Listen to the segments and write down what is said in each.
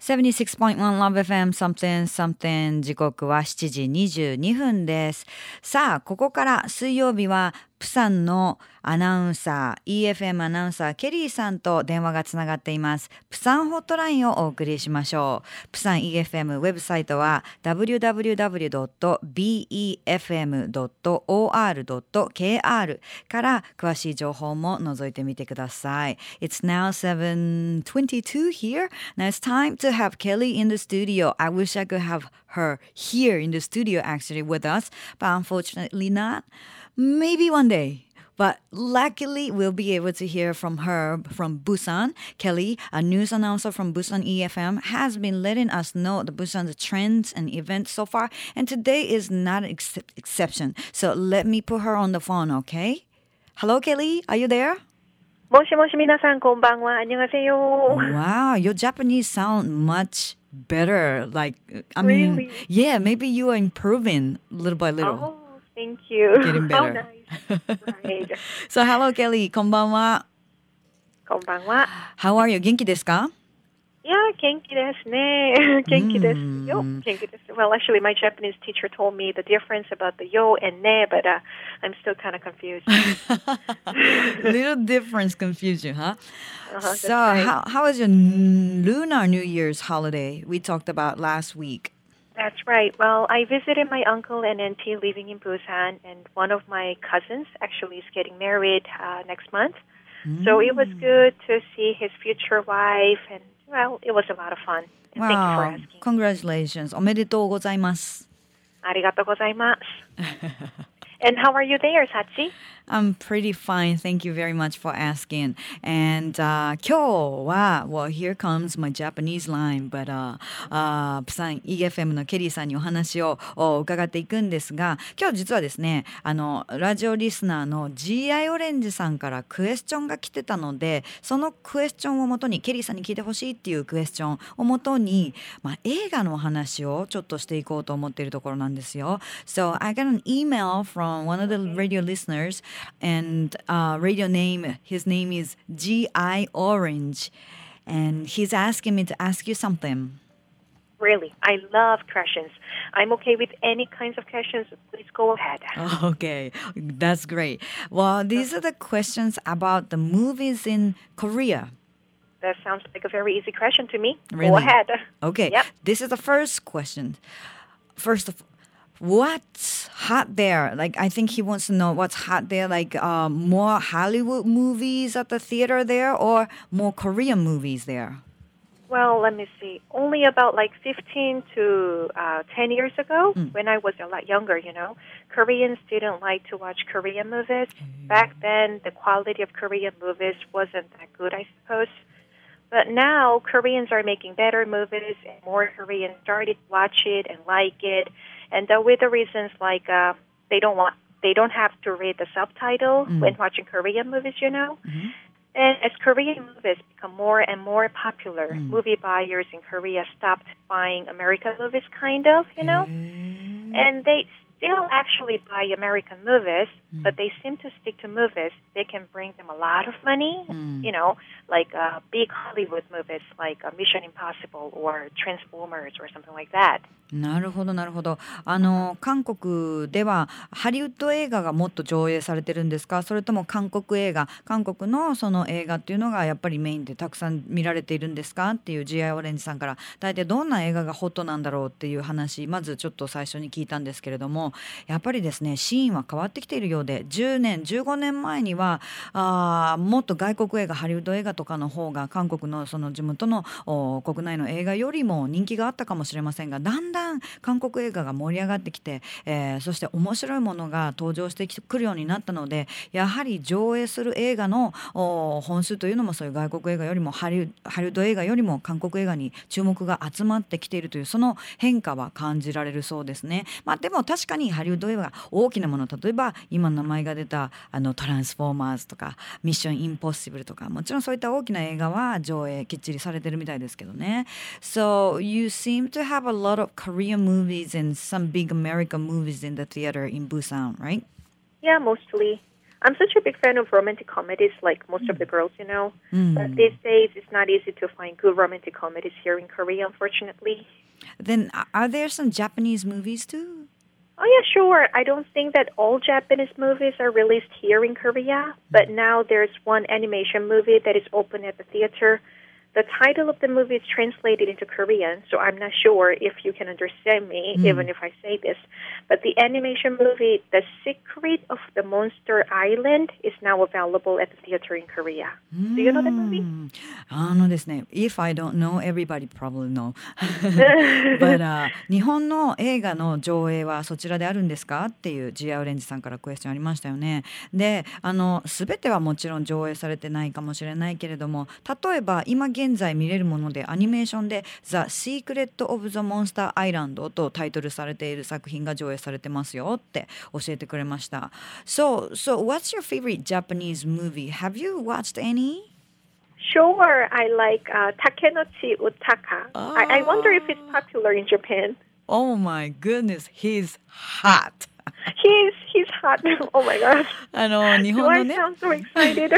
76.1 Love FM something something 時刻は7時22分です。さあ、ここから水曜日はプサンのアナウンサー EFM アナウンサーケリーさんと電話がつながっています。プサンホットラインをお送りしましょう。プサン EFM ウェブサイトは www.befm.or.kr から詳しい情報も覗いてみてください。It's now 7.22 here. Now it's time to have Kelly in the studio. I wish I could have her here in the studio actually with us but unfortunately not Maybe one day. But luckily, we'll be able to hear from her from Busan. Kelly, a news announcer from Busan EFM, has been letting us know the Busan's trends and events so far, and today is not an ex- exception. So let me put her on the phone, okay? Hello, Kelly. Are you there? もしもし皆さんこんばんは。안녕하세요. Wow, your Japanese sound much better. Like, I mean, Really? yeah, maybe you are improving little by little. Oh, thank you. Getting How better. nice. Right. So, hello, Kelly. こんばんは。こんばんは。 How are you? 元気ですか yeah, genki desu ne. genki desu mm. yo. Genki desu. Well, actually, my Japanese teacher told me the difference about the yo and ne, but uh, I'm still kind of confused. Little difference confuse you, huh? Uh-huh, so, right. how, how was your lunar New Year's holiday we talked about last week? That's right. Well, I visited my uncle and auntie living in Busan, and one of my cousins actually is getting married uh, next month. Mm. So it was mm. good to see his future wife and well, it was a lot of fun. And Thank you for Wow, asking. congratulations. おめでとうございます。ありがとうございます。and how are you there, Sachi? I'm pretty fine. Thank you very much for asking. And uh, 今日は well here comes my Japanese line, but uh, uh, プサン EFM のケリーさんにお話を伺っていくんですが、今日実はですね、あのラジオリスナーの GI オレンジさんからクエスチョンが来てたので、そのクエスチョンをもとにケリーさんに聞いてほしいっていうクエスチョンをもとに、まあ映画のお話をちょっとしていこうと思っているところなんですよ。So I got an email from one of the radio listeners and uh, radio name his name is GI Orange and he's asking me to ask you something. Really, I love questions. I'm okay with any kinds of questions. Please go ahead. Okay, that's great. Well, these are the questions about the movies in Korea. That sounds like a very easy question to me. Go ahead. Okay, Yep. this is the first question. First of what's hot there? Like, I think he wants to know what's hot there. Like, uh, more Hollywood movies at the theater there, or more Korean movies there? Well, let me see. Only about like 15 to uh, 10 years ago, when I was a lot younger, you know, Koreans didn't like to watch Korean movies. Back then, the quality of Korean movies wasn't that good, I suppose. But now, Koreans are making better movies, and more Koreans started to watch it and like it. And uh, with the reasons like uh, they don't want, they don't have to read the subtitle when watching Korean movies, you know. And as Korean movies become more and more popular, movie buyers in Korea stopped buying American movies, kind of, you know? And they still actually buy American movies, but they seem to stick to movies. They can bring them a lot of money, you know, like uh, big Hollywood movies like uh, Mission Impossible or Transformers or something like that. なるほどなるほどあの韓国ではハリウッド映画がもっと上映されてるんですかそれとも韓国映画韓国のその映画っていうのがやっぱりメインでたくさん見られているんですかっていう GI オレンジさんから大体どんな映画がホットなんだろうっていう話まずちょっと最初に聞いたんですけれどもやっぱりですねシーンは変わってきているようで10年15年前にはあもっと外国映画ハリウッド映画とかの方が韓国のその地元の国内の映画よりも人気があったかもしれませんがだんだん韓国映画が盛り上がってきて、えーそして面白いものが登場してくるようになったのでやはり上映する映画の本数というのもそういう外国映画よりもハリウハリウッド映画よりも韓国映画に注目が集まってきているというその変化は感じられるそうですね。まあ、でも確かにハリウッド映画大きなもの例えば今名前が出たあのトランスフォーマーズとかミッションインポッシブルとかもちろんそういった大きな映画は上映きっちりされてるみたいですけどね。So you seem to have a lot of Korean movies and some big American movies in the theater in Busan, right? Yeah, mostly. I'm such a big fan of romantic comedies, like most of the girls, you know. Mm. But these days, it's not easy to find good romantic comedies here in Korea, unfortunately. Then are there some Japanese movies too? Oh yeah, sure. I don't think that all Japanese movies are released here in Korea, but now there's one animation movie that is open at the theater. The title of the movie is translated into Korean, so I'm not sure if you can understand me, even if I say this. But the animation movie, The Secret of the Monster Island, is now available at the theater in Korea. Do you know that movie? うんあのですね、If I don't know, everybody probably know. But、uh, 日本の映画の上映はそちらであるんですかっていうジアオレンジさんからクエスチョンありましたよね。で、あの全てはもちろん上映されてないかもしれないけれども、例えば今現在見れるものでアニメーションで The Secret of the Monster Island とタイトルされている作品が上映されてますよって教えてくれました。So, so what's your favorite Japanese movie? Have you watched any? Sure, I like uh, Takenochi Utaka. I, I wonder if it's popular in Japan. Oh my goodness, he's hot. He's he's hot. Oh my gosh. あの日 Do 本 I のね sound so excited?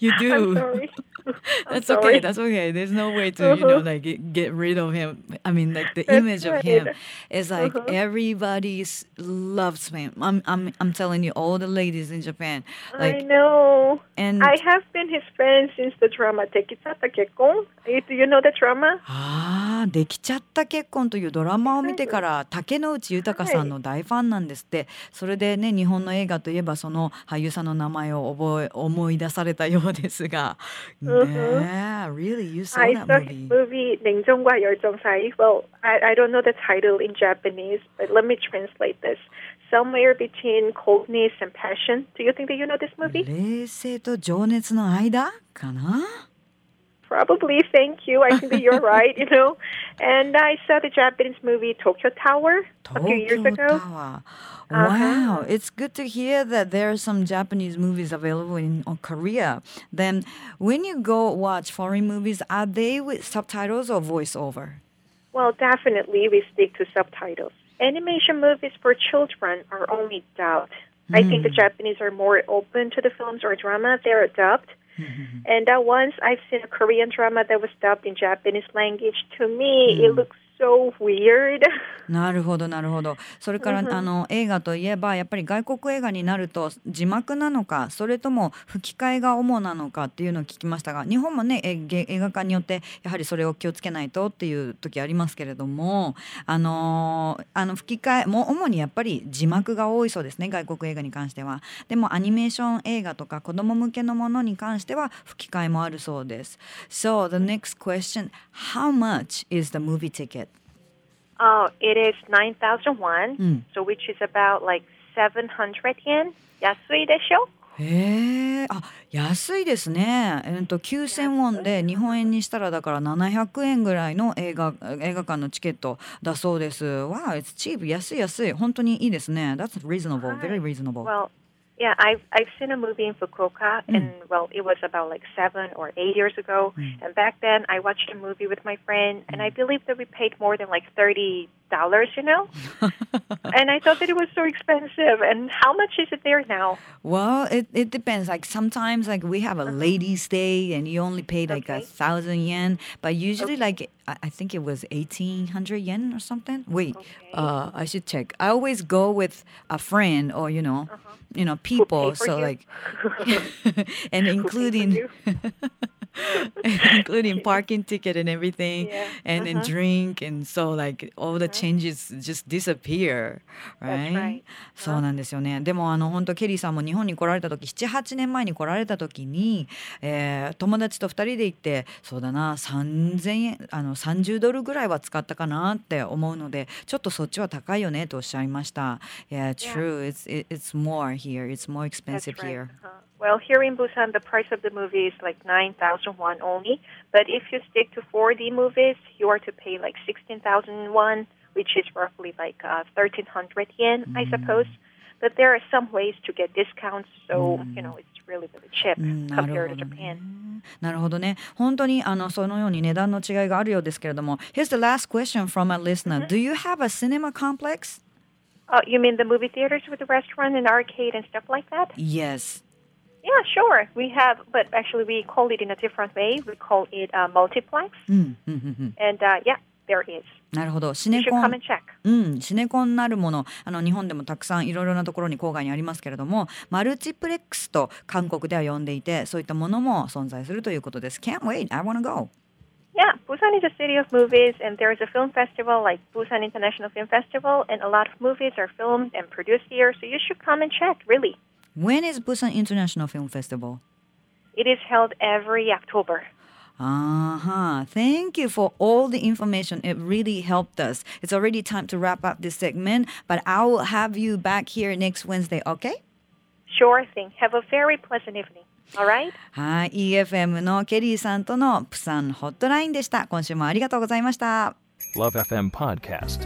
You I'm do. sorry. That's sorry. okay. That's okay. There's no way to, you know, Uh-huh. like get, get rid of him. I mean, like the image of him is like Uh-huh. everybody loves him. I'm, I'm, I'm telling you, all the ladies in Japan, I like, know. and I have been his friend since the drama Tekitsata Kekkon. Eh, Do you know the drama? あ あできちゃった結婚というドラマを見てから竹野内豊さんの大ファンなんですって、それでね日本の映画といえばその俳優さんの名前を覚え思い出されたようですが、ね、mm-hmm. really you saw that movie. movie 林中外有一种 well I I don't know the title in Japanese but let me translate this. Somewhere between coldness and passion. Do you think that you know this movie? 冷静と情熱の間かな？probably thank you. I think that you're right, you know. And I saw the Japanese movie Tokyo Tower Tokyo a few years ago. Tower. Uh-huh. Wow, uh-huh. it's good to hear that there are some Japanese movies available in Korea. Then, when you go watch foreign movies, are they with subtitles or voiceover? Well, definitely we stick to subtitles. Animation movies for children are only dubbed. Mm. I think the hmm. Japanese are more open to the films or drama they're dubbed and uh, once I've seen a Korean drama that was dubbed in Japanese language, to me, it looks so weird. なるほどなるほどそれから、あの映画といえばやっぱり外国映画になると字幕なのかそれとも吹き替えが主なのかっていうのを聞きましたが日本もね映画館によってやはりそれを気をつけないとっていう時ありますけれどもあのーあの吹き替えも主にやっぱり字幕が多いそうですね外国映画に関してはでもアニメーション映画とか子供向けのものに関しては吹き替えもあるそうです So the next question How much is the movie ticket? Oh, it is 9,000 won, Mm. so which is about like 700 yen. 安いでしょ?へえ、あ、安いですね。えっと9000ウォンで日本円にしたらだから700円ぐらいの映画映画館のチケットだそうです。Wow, it's cheap. 安い安い。本当にいいですね。That's reasonable. Very reasonable. Well, yeah, I've I've seen a movie in Fukuoka, hmm. and well, it was about like seven or eight years ago. Hmm. And back then, I watched a movie with my friend, and hmm. I believe that we paid more than like thirty dollars, you know. and I thought that it was so expensive. And how much is it there now? Well, it, it depends. Like sometimes like we have a ladies day, and you only pay like a Okay. thousand yen, but usually like I, think it was eighteen hundred yen or something. Wait, uh, I should check. I always go with a friend or you know, you know people. So you? like, and including. Including parking ticket and everything Yeah. and then drink and so like all the changes just disappear right, right. そうなんですよねでもあの本当ケリーさんも日本に来られた時78年前に来られた時に、えー友達と2人で行ってそうだな3000円あの30ドルぐらいは使ったかなって思うのでちょっとそっちは高いよねとおっしゃいました Yeah true it's it, it's more here it's more expensive right. here Uh-huh. Well, here in Busan, the price of the movie is like 9,000 won only. But if you stick to 4D movies, you are to pay like 16,000 won, which is roughly like uh, 1,300 yen, I suppose. But there are some ways to get discounts, so, you know, it's really, really cheap うんなるほ compared ど to ね Japan.。なるほどね。本当にあのそのように値段の違いがあるようですけれども。Here's the last question from a listener. Do you have a cinema complex? Oh, you mean the movie theaters with the restaurant and arcade and stuff like that? Yes. Yeah, sure. We have, but actually we call it in a different way. We call it uh, multiplex. うんうんうんうん And uh, yeah, there is. なるほど。シ You ネ should コ come ン and check. うん、シネコンなるものあの日本でもたくさんいろいろなところに郊外にありますけれどもマルチプレックスと韓国では呼んでいてそういったものも存在するということです。Can't wait, I wanna go! Yeah, Busan is a city of movies, and there is a film festival like Busan International Film Festival, and a lot of movies are filmed and produced here. So you should come and check. Really, When is Busan International Film Festival? it is held every October. Uh-huh. Thank you for all the information. It really helped us. It's already time to wrap up this segment, but I will have you back here next Wednesday, okay? Sure thing. Have a very pleasant evening. All right. はい、EFM のケリーさんとのプサンホットラインでした。今週もありがとうございました。 Love FM Podcast.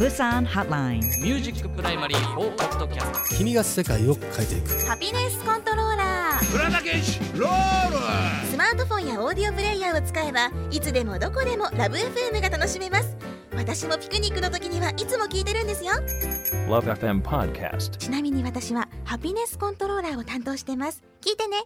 プサンホットライン。ミュージックプライマリー4ポッドキャスト君が世界を変えていく。ハピネスコントローラースマートフォンやオーディオプレイヤーを使えばいつでもどこでもラブ f m が楽しめます。私もピクニックの時にはいつも聞いてるんですよ。Love FM Podcast. ちなみに私はハピネスコントローラーを担当してます。聞いてね